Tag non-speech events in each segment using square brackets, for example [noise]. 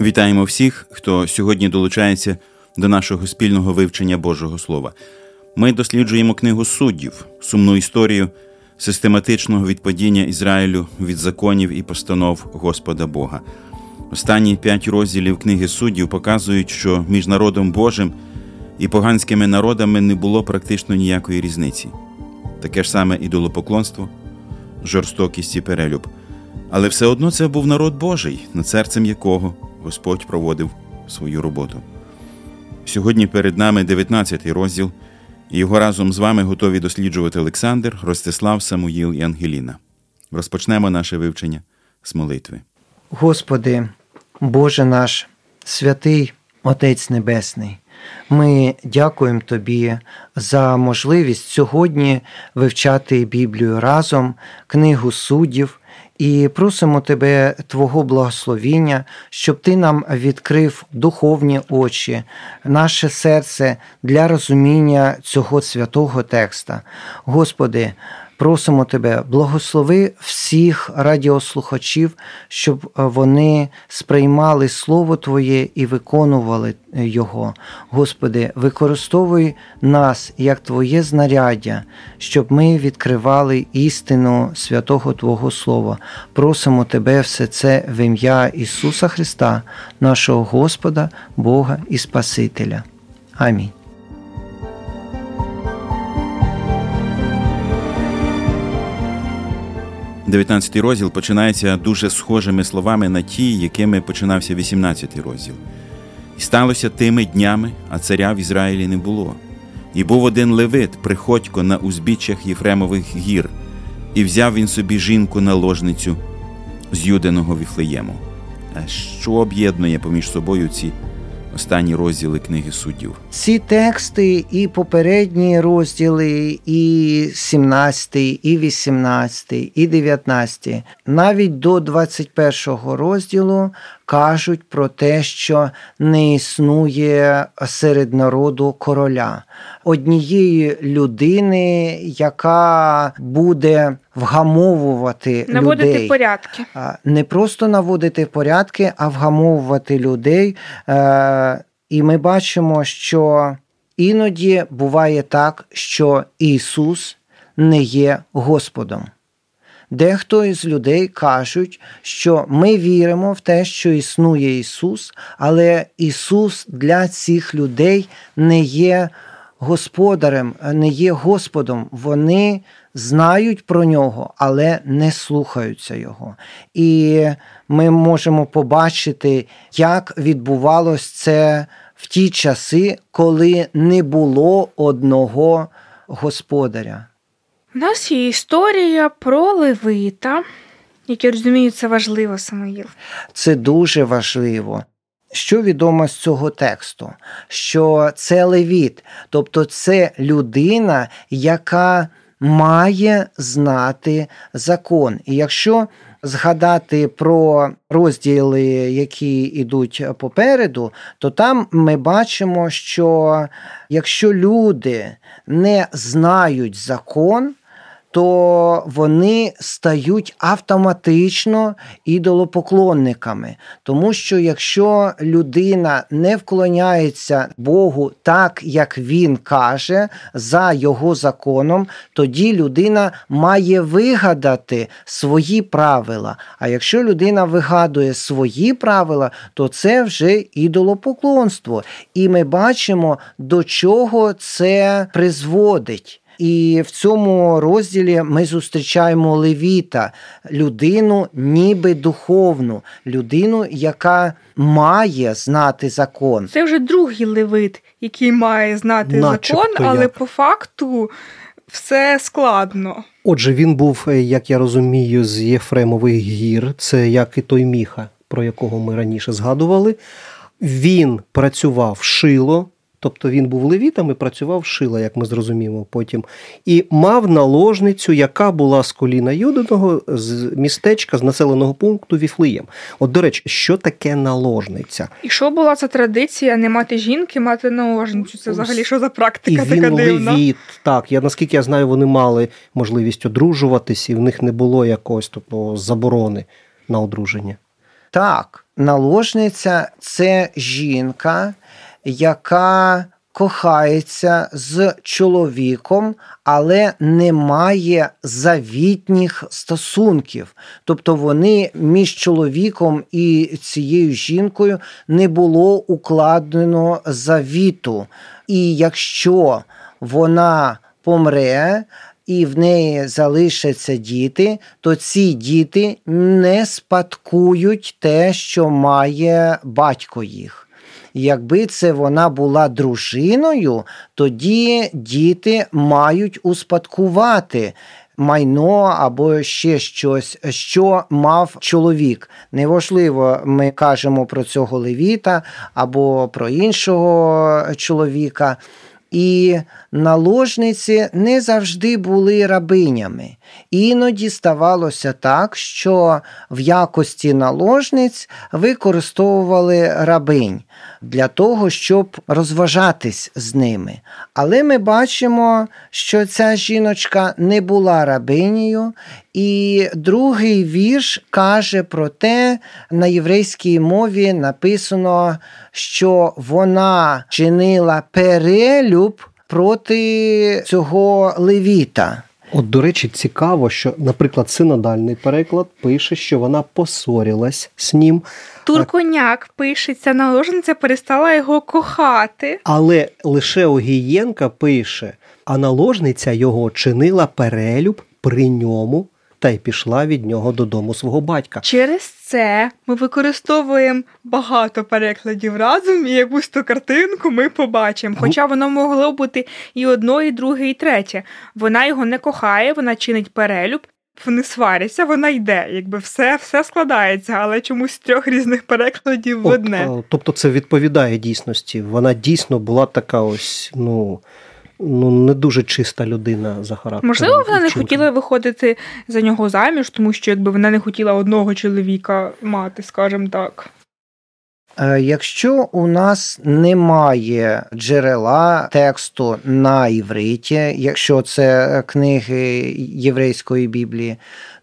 Вітаємо всіх, хто сьогодні долучається до нашого спільного вивчення Божого Слова. Ми досліджуємо книгу суддів, сумну історію систематичного відпадіння Ізраїлю від законів і постанов Господа Бога. Останні п'ять розділів книги суддів показують, що між народом Божим і поганськими народами не було практично ніякої різниці. Таке ж саме ідолопоклонство, жорстокість і перелюб. Але все одно це був народ Божий, над серцем якого Господь проводив свою роботу. Сьогодні перед нами 19 розділ, і його разом з вами готові досліджувати Олександр, Ростислав, Самуїл і Ангеліна. Розпочнемо наше вивчення з молитви. Господи, Боже наш, святий Отець Небесний, ми дякуємо Тобі за можливість сьогодні вивчати Біблію разом, книгу суддів і просимо Тебе, Твого благословіння, щоб Ти нам відкрив духовні очі, наше серце для розуміння цього святого текста. Господи, Просимо тебе, благослови всіх радіослухачів, щоб е, вони сприймали Слово Твоє і виконували е, Його. Господи, використовуй нас як Твоє знаряддя, щоб ми відкривали істину святого Твого Слова. Просимо Тебе все це в ім'я Ісуса Христа, нашого Господа, Бога і Спасителя. Амінь. 19 розділ починається дуже схожими словами на ті, якими починався 18 розділ. І сталося тими днями, а царя в Ізраїлі не було. І був один левит, приходько на узбіччях Єфремових гір, і взяв він собі жінку наложницю з Юденого Віфлеєму. А що об'єднує поміж собою ці останні розділи книги суддів. Ці тексти і попередні розділи, і 17, і 18, і 19, навіть до 21 розділу кажуть про те, що не існує серед народу короля, однієї людини, яка буде вгамовувати наводити людей. порядки. Не просто наводити порядки, а вгамовувати людей. Е, і ми бачимо, що іноді буває так, що Ісус не є Господом. Дехто із людей кажуть, що ми віримо в те, що існує Ісус, але Ісус для цих людей не є господарем, не є Господом. Вони знають про нього, але не слухаються Його. І ми можемо побачити, як відбувалось це в ті часи, коли не було одного господаря. У нас є історія про Левита, який розумію, це важливо Самоїл. Це дуже важливо. Що відомо з цього тексту? Що це левіт, тобто це людина, яка має знати закон. І якщо згадати про розділи, які йдуть попереду, то там ми бачимо, що якщо люди не знають закон, то вони стають автоматично ідолопоклонниками. Тому що якщо людина не вклоняється Богу так, як він каже, за його законом, тоді людина має вигадати свої правила. А якщо людина вигадує свої правила, то це вже ідолопоклонство. І ми бачимо, до чого це призводить. І в цьому розділі ми зустрічаємо левіта, людину, ніби духовну, людину, яка має знати закон. Це вже другий левит, який має знати Начебто закон, але як. по факту все складно. Отже, він був, е, як я розумію, з Єфремових гір, це як і той міха, про якого ми раніше згадували. Він працював шило. Тобто він був левітом і працював шила, як ми зрозуміємо потім, і мав наложницю, яка була з коліна Юдиного, з містечка, з населеного пункту Віфлеєм. От, до речі, що таке наложниця? І що була ця традиція не мати жінки, мати наложницю? Це взагалі що за практика? І він така дивна? левіт. Так, я наскільки я знаю, вони мали можливість одружуватись, і в них не було якогось тобто, заборони на одруження. Так, наложниця це жінка, яка кохається з чоловіком, але не має завітніх стосунків. Тобто вони між чоловіком і цією жінкою не було укладено завіту. І якщо вона помре, і в неї залишаться діти, то ці діти не спадкують те, що має батько їх. Якби це вона була дружиною, тоді діти мають успадкувати. Майно або ще щось, що мав чоловік. Неважливо, ми кажемо про цього левіта або про іншого чоловіка. І наложниці не завжди були рабинями. Іноді ставалося так, що в якості наложниць використовували рабинь для того, щоб розважатись з ними. Але ми бачимо, що ця жіночка не була рабинею, і другий вірш каже про те, на єврейській мові написано, що вона чинила перелюб проти цього левіта. От, до речі, цікаво, що, наприклад, синодальний переклад пише, що вона посорілась з ним. Турконяк пишеться, наложниця перестала його кохати. Але лише Огієнка пише, а наложниця його чинила перелюб при ньому та й пішла від нього додому свого батька. Через це ми використовуємо багато перекладів разом, і якусь ту картинку ми побачимо. Хоча воно могло бути і одно, і друге, і третє. Вона його не кохає, вона чинить перелюб. Вони сваряться, вона йде, якби все все складається, але чомусь з трьох різних перекладів в одне. Тобто це відповідає дійсності. Вона дійсно була така ось, ну ну не дуже чиста людина за характером. Можливо, вона не хотіла виходити за нього заміж, тому що якби вона не хотіла одного чоловіка мати, скажімо так. Е, якщо у нас немає джерела тексту на івриті, якщо це книги єврейської біблії,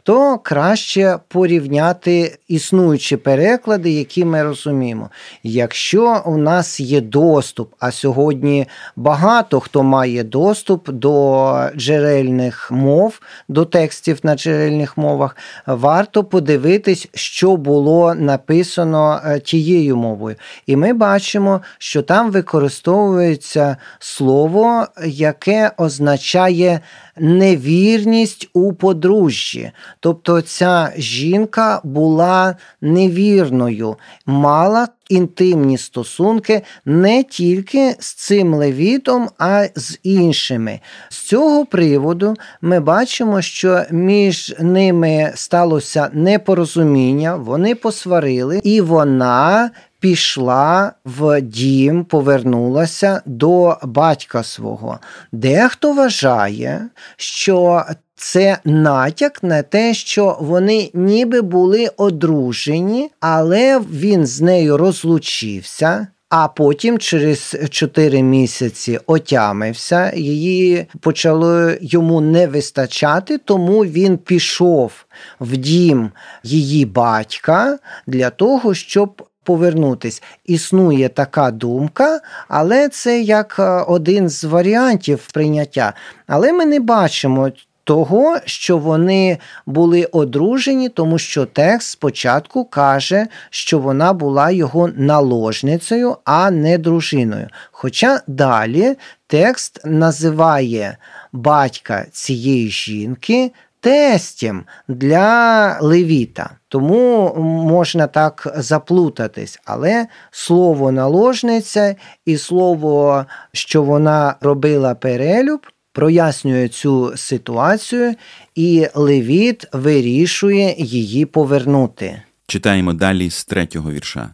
то краще порівняти існуючі переклади, які ми розуміємо. Якщо у нас є доступ, а сьогодні багато хто має доступ до джерельних мов, до текстів на джерельних мовах, варто подивитись, що було написано е, тією мовою. І ми бачимо, що там використовується слово, яке означає невірність у подружжі. Тобто ця жінка була невірною, мала інтимні стосунки не тільки з цим левітом, а з іншими. З цього приводу ми бачимо, що між ними сталося непорозуміння, вони посварили, і вона пішла в дім, повернулася до батька свого. Дехто вважає, що це натяк на те, що вони ніби були одружені, але він з нею розлучився. А потім, через 4 місяці, отямився, її почало йому не вистачати, тому він пішов в дім її батька для того, щоб повернутись. Існує така думка, але це як е, один з варіантів прийняття. Але ми не бачимо. Того, що вони були одружені, тому що текст спочатку каже, що вона була його наложницею, а не дружиною. Хоча далі текст називає батька цієї жінки тестем для левіта. Тому можна так заплутатись. Але слово наложниця і слово, що вона робила перелюб, прояснює цю ситуацію, і Левіт вирішує її повернути. Читаємо далі з третього вірша.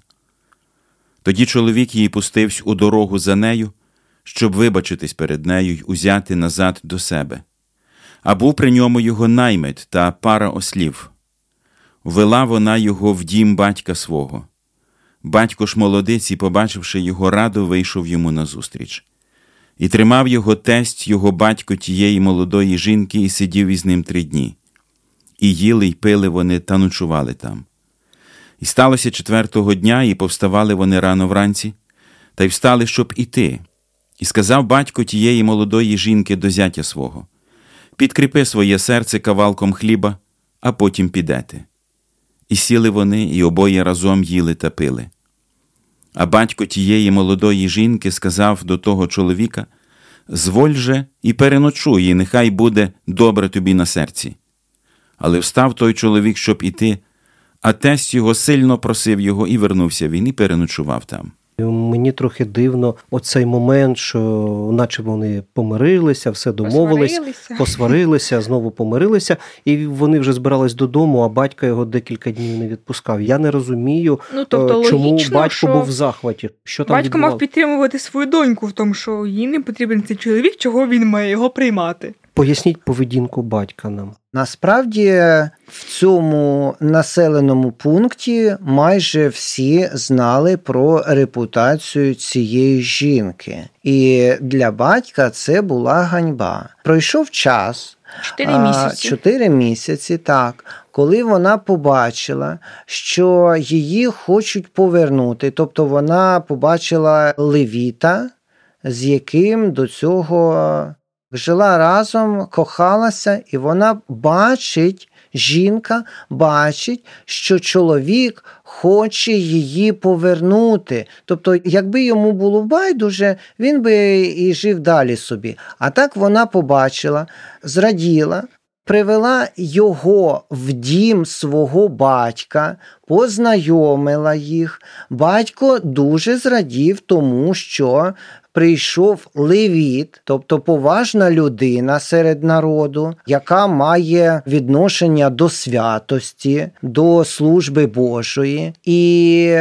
Тоді чоловік її пустився у дорогу за нею, щоб вибачитись перед нею й узяти назад до себе а був при ньому його наймит та пара ослів. Вела вона його в дім батька свого. Батько ж молодиці, побачивши його раду, вийшов йому назустріч. І тримав його тесть, його батько тієї молодої жінки, і сидів із ним три дні. І їли й пили вони та ночували там. І сталося четвертого дня, і повставали вони рано вранці, та й встали, щоб іти. І сказав батько тієї молодої жінки до зятя свого: Підкріпи своє серце кавалком хліба, а потім підете. І сіли вони, і обоє разом їли та пили. А батько тієї молодої жінки сказав до того чоловіка: Зволь же і переночуй, і нехай буде добре тобі на серці. Але встав той чоловік, щоб іти, а тесть його сильно просив його і вернувся він і переночував там. Мені трохи дивно оцей момент, що наче вони помирилися, все домовились, Посварилися. посварилися, знову помирилися, і вони вже збирались додому, а батько його декілька днів не відпускав. Я не розумію, Ну, тобто е, чому логічно, батько що був в захваті. Що там Батько мав підтримувати свою доньку в тому, що їй не потрібен цей чоловік, чого він має його приймати. Поясніть поведінку батька нам. Насправді в цьому населеному пункті майже всі знали про репутацію цієї жінки, і для батька це була ганьба. Пройшов час. Чотири місяці. Чотири місяці, так. Коли вона побачила, що її хочуть повернути, тобто вона побачила левіта, з яким до цього жила разом, кохалася, і вона бачить, жінка бачить, що чоловік хоче її повернути. Тобто, якби йому було байдуже, він би і жив далі собі. А так вона побачила, зраділа. Привела його в дім свого батька, познайомила їх. Батько дуже зрадів тому, що прийшов левіт, тобто поважна людина серед народу, яка має відношення до святості, до служби Божої. І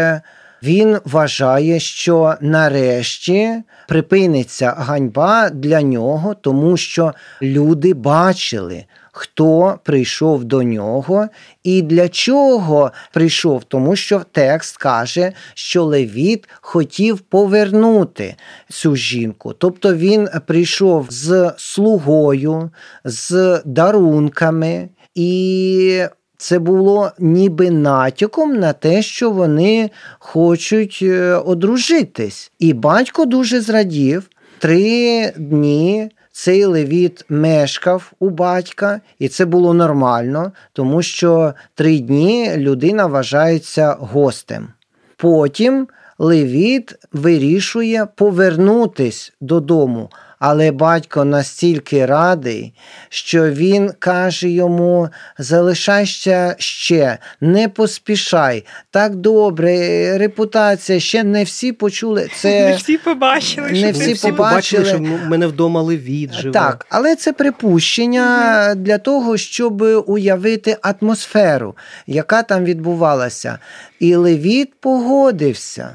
він вважає, що нарешті припиниться ганьба для нього, тому що люди бачили. Хто прийшов до нього і для чого прийшов? Тому що текст каже, що Левіт хотів повернути цю жінку. Тобто він прийшов з слугою, з дарунками, і це було ніби натяком на те, що вони хочуть е, одружитись. І батько дуже зрадів три дні. Цей левіт мешкав у батька, і це було нормально, тому що три дні людина вважається гостем. Потім левіт вирішує повернутись додому, але батько настільки радий, що він каже йому: залишайся ще, не поспішай. Так добре, репутація, ще не всі почули. [laughs] Це Не всі побачили, не що всі всі побачили. побачили, що мене вдома левіт живе. Так, але це припущення для того, щоб уявити атмосферу, яка там відбувалася. І Левіт погодився.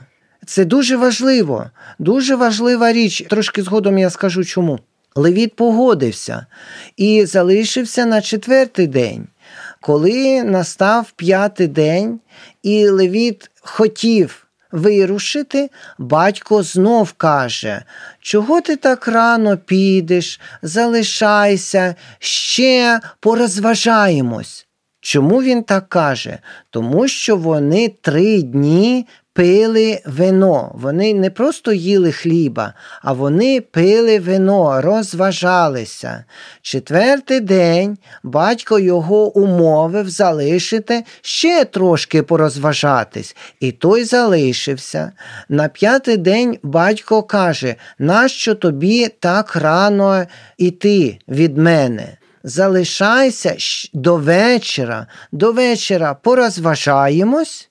Це дуже важливо, дуже важлива річ. Трошки згодом я скажу чому. Левіт погодився і залишився на четвертий день. Коли настав п'ятий день, і Левіт хотів вирушити, батько знов каже: Чого ти так рано підеш? Залишайся, ще порозважаємось. Чому він так каже? Тому що вони три дні пили вино. Вони не просто їли хліба, а вони пили вино, розважалися. Четвертий день батько його умовив залишити ще трошки порозважатись, і той залишився. На п'ятий день батько каже: нащо тобі так рано іти від мене? Залишайся до вечора, до вечора порозважаємось,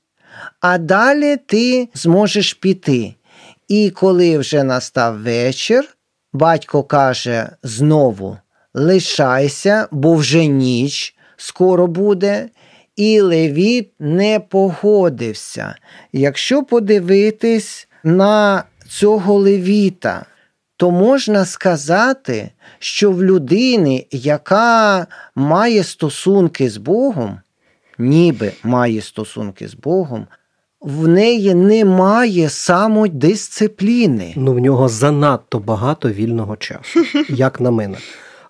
а далі ти зможеш піти. І коли вже настав вечір, батько каже знову: лишайся, бо вже ніч скоро буде. І Левіт не погодився. Якщо подивитись на цього левіта, то можна сказати, що в людини, яка має стосунки з Богом, ніби має стосунки з Богом, в неї немає самодисципліни. Ну, в нього занадто багато вільного часу, [laughs] як на мене.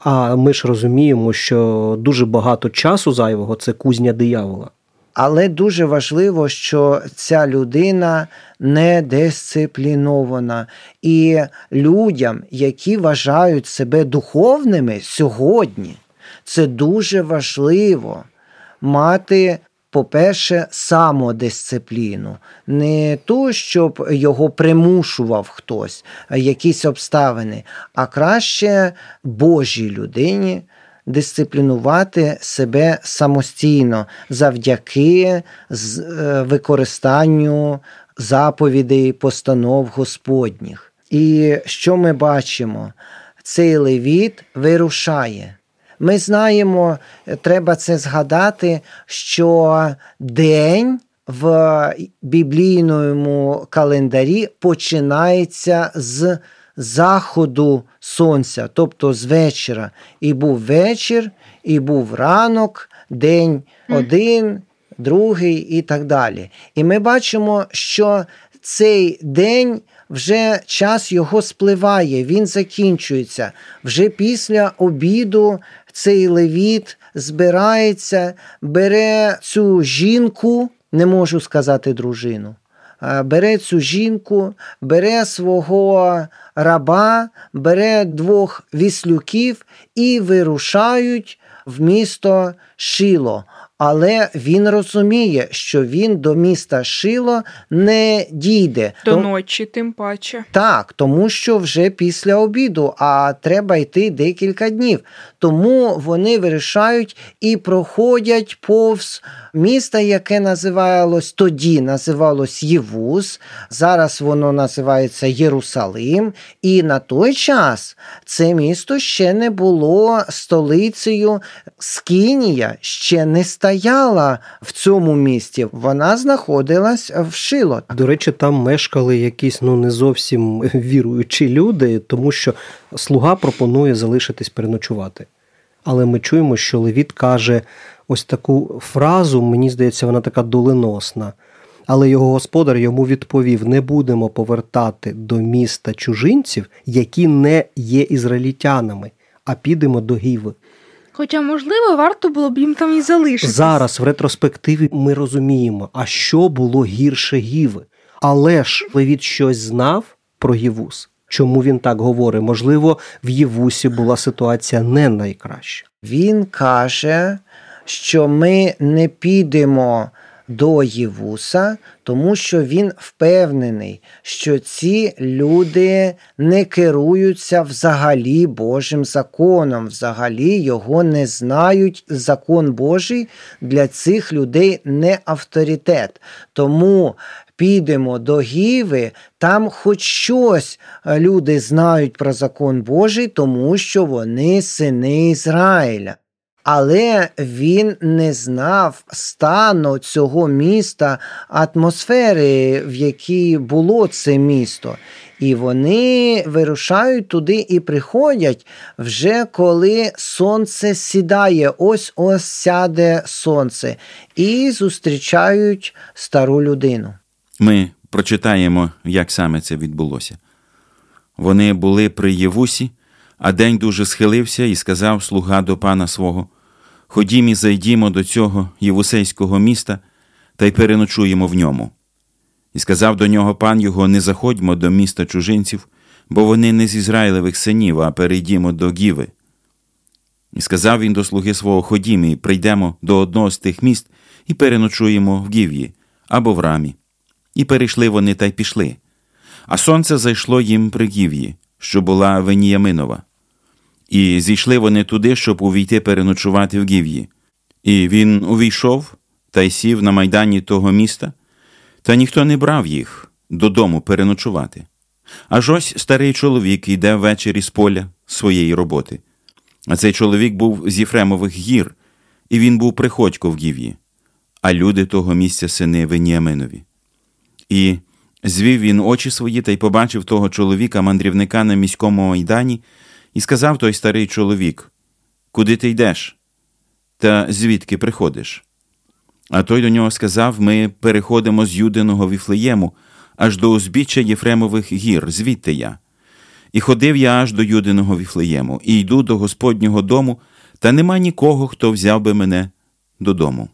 А ми ж розуміємо, що дуже багато часу зайвого це кузня диявола. Але дуже важливо, що ця людина не дисциплінована. І людям, які вважають себе духовними сьогодні, це дуже важливо мати. По-перше, самодисципліну, не ту, щоб його примушував хтось, якісь обставини, а краще Божій людині дисциплінувати себе самостійно завдяки е, використанню заповідей, постанов Господніх. І що ми бачимо? Цей левіт вирушає. Ми знаємо, е, треба це згадати, що день в біблійному календарі починається з заходу сонця, тобто з вечора. І був вечір, і був ранок, день один, другий і так далі. І ми бачимо, що цей день вже час його спливає, він закінчується. Вже після обіду цей левіт збирається, бере цю жінку, не можу сказати дружину. Бере цю жінку, бере свого раба, бере двох віслюків і вирушають в місто Шило. Але він розуміє, що він до міста Шило не дійде. До Том- ночі, тим паче. так, тому що вже після обіду, а треба йти декілька днів. Тому вони вирішають і проходять повз міста, яке називалось тоді, називалось Євус. Зараз воно називається Єрусалим. І на той час це місто ще не було столицею. Скинія ще не стояла в цьому місті. Вона знаходилась в Шило. До речі, там мешкали якісь ну не зовсім віруючі люди, тому що слуга пропонує залишитись переночувати. Але ми чуємо, що Левіт каже ось таку фразу, мені здається, вона така доленосна. Але його господар йому відповів: не будемо повертати до міста чужинців, які не є ізраїльтянами, а підемо до Гіви. Хоча, можливо, варто було б їм там і залишитися. Зараз, в ретроспективі, ми розуміємо, а що було гірше Гіви. Але ж Левіт щось знав про Євус. Чому він так говорить? Можливо, в Євусі була ситуація не найкраща. Він каже, що ми не підемо до Євуса, тому що він впевнений, що ці люди не керуються взагалі Божим законом, взагалі його не знають. Закон Божий для цих людей не авторитет. Тому підемо до Гіви, там хоч щось е, люди знають про закон Божий, тому що вони сини Ізраїля. Але він не знав стану цього міста, атмосфери, в якій було це місто. І вони вирушають туди і приходять вже коли сонце сідає, ось ось сяде сонце, і зустрічають стару людину. Ми прочитаємо, як саме це відбулося. Вони були при Євусі, а день дуже схилився і сказав слуга до пана свого: Ходім і зайдімо до цього євусейського міста та й переночуємо в ньому. І сказав до нього пан його: Не заходьмо до міста чужинців, бо вони не з Ізраїлевих синів, а перейдімо до Гіви. І сказав він до слуги свого: Ходім і прийдемо до одного з тих міст і переночуємо в Гів'ї або в рамі. І перейшли вони та й пішли. А сонце зайшло їм при Гів'ї, що була Веніяминова. І зійшли вони туди, щоб увійти переночувати в Гів'ї. І він увійшов та й сів на майдані того міста, та ніхто не брав їх додому переночувати. Аж ось старий чоловік йде ввечері з поля своєї роботи. А цей чоловік був з Єфремових гір, і він був приходько в Гів'ї, а люди того місця сини Веніаминові. І звів він очі свої та й побачив того чоловіка, мандрівника на міському майдані, і сказав той старий чоловік: Куди ти йдеш? Та звідки приходиш? А той до нього сказав: Ми переходимо з Юдиного Віфлеєму аж до узбіччя Єфремових гір, звідти я. І ходив я аж до Юдиного Віфлеєму, і йду до Господнього дому, та нема нікого, хто взяв би мене додому.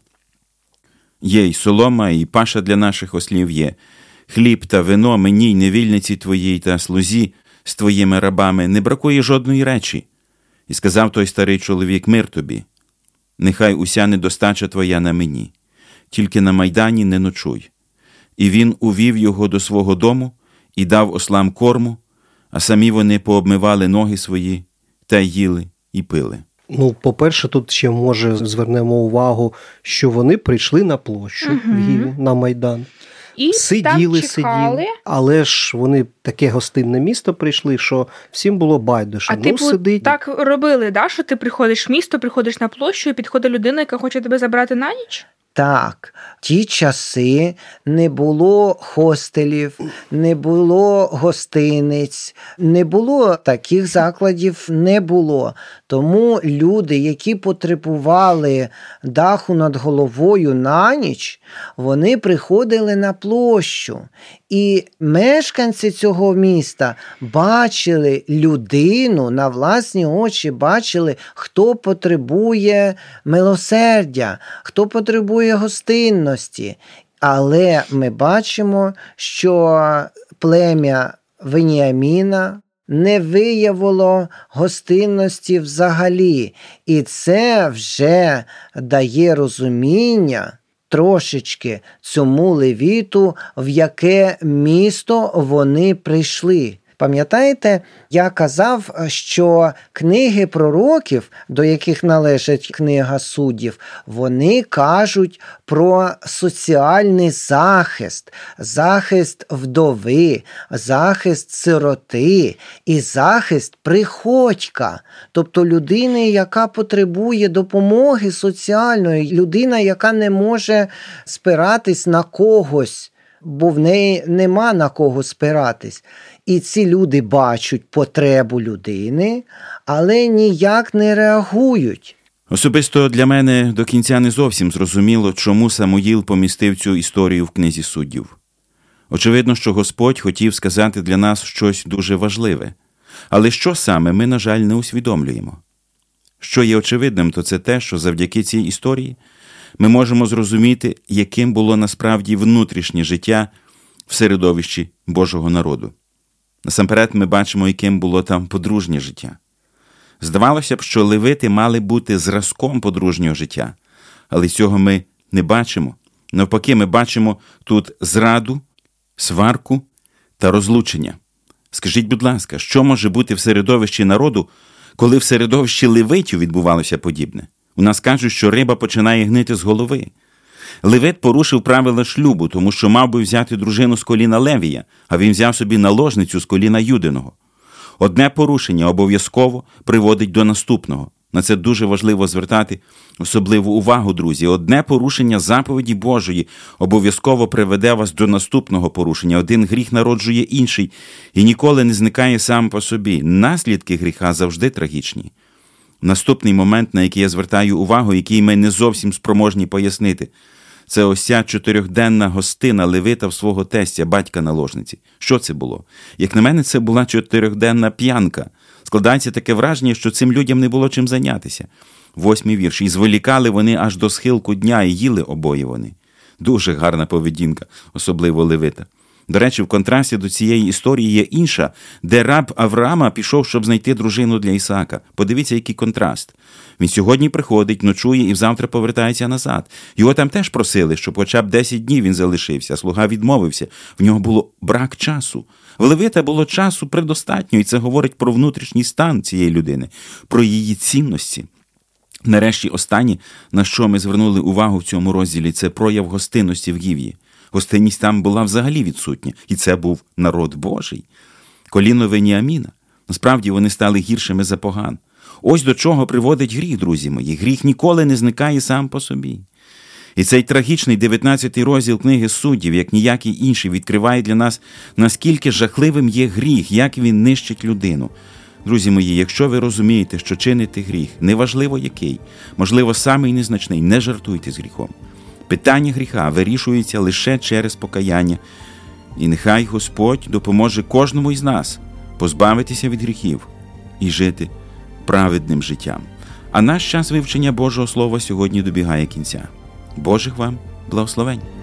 Є й солома, і паша для наших ослів є. Хліб та вино мені й невільниці твоїй та слузі з твоїми рабами не бракує жодної речі. І сказав той старий чоловік мир тобі. Нехай уся недостача твоя на мені, тільки на майдані не ночуй. І він увів його до свого дому і дав ослам корму, а самі вони пообмивали ноги свої та їли і пили. Ну, по-перше, тут ще може звернемо увагу, що вони прийшли на площу в Гіві, на Майдан. І сиділи, там сиділи, але ж вони таке гостинне місто прийшли, що всім було байдуже. А ну, типу, сидить. так робили, да? що ти приходиш в місто, приходиш на площу, і підходить людина, яка хоче тебе забрати на ніч? Так, ті часи не було хостелів, не було гостиниць, не було таких закладів, не було. Тому люди, які потребували даху над головою на ніч, вони приходили на площу. І мешканці цього міста бачили людину на власні очі, бачили, хто потребує милосердя, хто потребує гостинності. Але ми бачимо, що плем'я Веніаміна не виявило гостинності взагалі, і це вже дає розуміння трошечки цьому левіту, в яке місто вони прийшли. Пам'ятаєте, я казав, що книги пророків, до яких належить книга суддів, вони кажуть про соціальний захист, захист вдови, захист сироти і захист приходька, тобто людини, яка потребує допомоги соціальної, людина, яка не може спиратись на когось, бо в неї нема на кого спиратись. І ці люди бачать потребу людини, але ніяк не реагують. Особисто для мене до кінця не зовсім зрозуміло, чому Самуїл помістив цю історію в книзі суддів. Очевидно, що Господь хотів сказати для нас щось дуже важливе, але що саме ми, на жаль, не усвідомлюємо. Що є очевидним, то це те, що завдяки цій історії ми можемо зрозуміти, яким було насправді внутрішнє життя в середовищі Божого народу. Насамперед, ми бачимо, яким було там подружнє життя. Здавалося б, що левити мали бути зразком подружнього життя, але цього ми не бачимо. Навпаки, ми бачимо тут зраду, сварку та розлучення. Скажіть, будь ласка, що може бути в середовищі народу, коли в середовищі левитів відбувалося подібне? У нас кажуть, що риба починає гнити з голови. Левит порушив правила шлюбу, тому що мав би взяти дружину з коліна Левія, а він взяв собі наложницю з коліна Юдиного. Одне порушення обов'язково приводить до наступного. На це дуже важливо звертати особливу увагу, друзі. Одне порушення заповіді Божої обов'язково приведе вас до наступного порушення. Один гріх народжує інший і ніколи не зникає сам по собі. Наслідки гріха завжди трагічні. Наступний момент, на який я звертаю увагу, який ми не зовсім спроможні пояснити, це ось ця чотирьохденна гостина Левита в свого тестя, батька наложниці. Що це було? Як на мене, це була чотирьохденна п'янка. Складається таке враження, що цим людям не було чим зайнятися. Восьмий вірш. І зволікали вони аж до схилку дня і їли обоє вони. Дуже гарна поведінка, особливо Левита. До речі, в контрасті до цієї історії є інша, де раб Авраама пішов, щоб знайти дружину для Ісака. Подивіться, який контраст. Він сьогодні приходить, ночує і завтра повертається назад. Його там теж просили, щоб хоча б 10 днів він залишився, слуга відмовився. В нього було брак часу. В Левита було часу предостатньо, і це говорить про внутрішній стан цієї людини, про її цінності. Нарешті, останнє, на що ми звернули увагу в цьому розділі, це прояв гостинності в Гів'ї. Гостинність там була взагалі відсутня, і це був народ Божий. Коліно Веніаміна. Насправді вони стали гіршими за поган. Ось до чого приводить гріх, друзі мої. Гріх ніколи не зникає сам по собі. І цей трагічний 19-й розділ книги суддів, як ніякий інший, відкриває для нас, наскільки жахливим є гріх, як він нищить людину. Друзі мої, якщо ви розумієте, що чините гріх, неважливо який, можливо, самий незначний, не жартуйте з гріхом. Питання гріха вирішується лише через покаяння, і нехай Господь допоможе кожному із нас позбавитися від гріхів і жити праведним життям. А наш час вивчення Божого Слова сьогодні добігає кінця. Божих вам Благословень!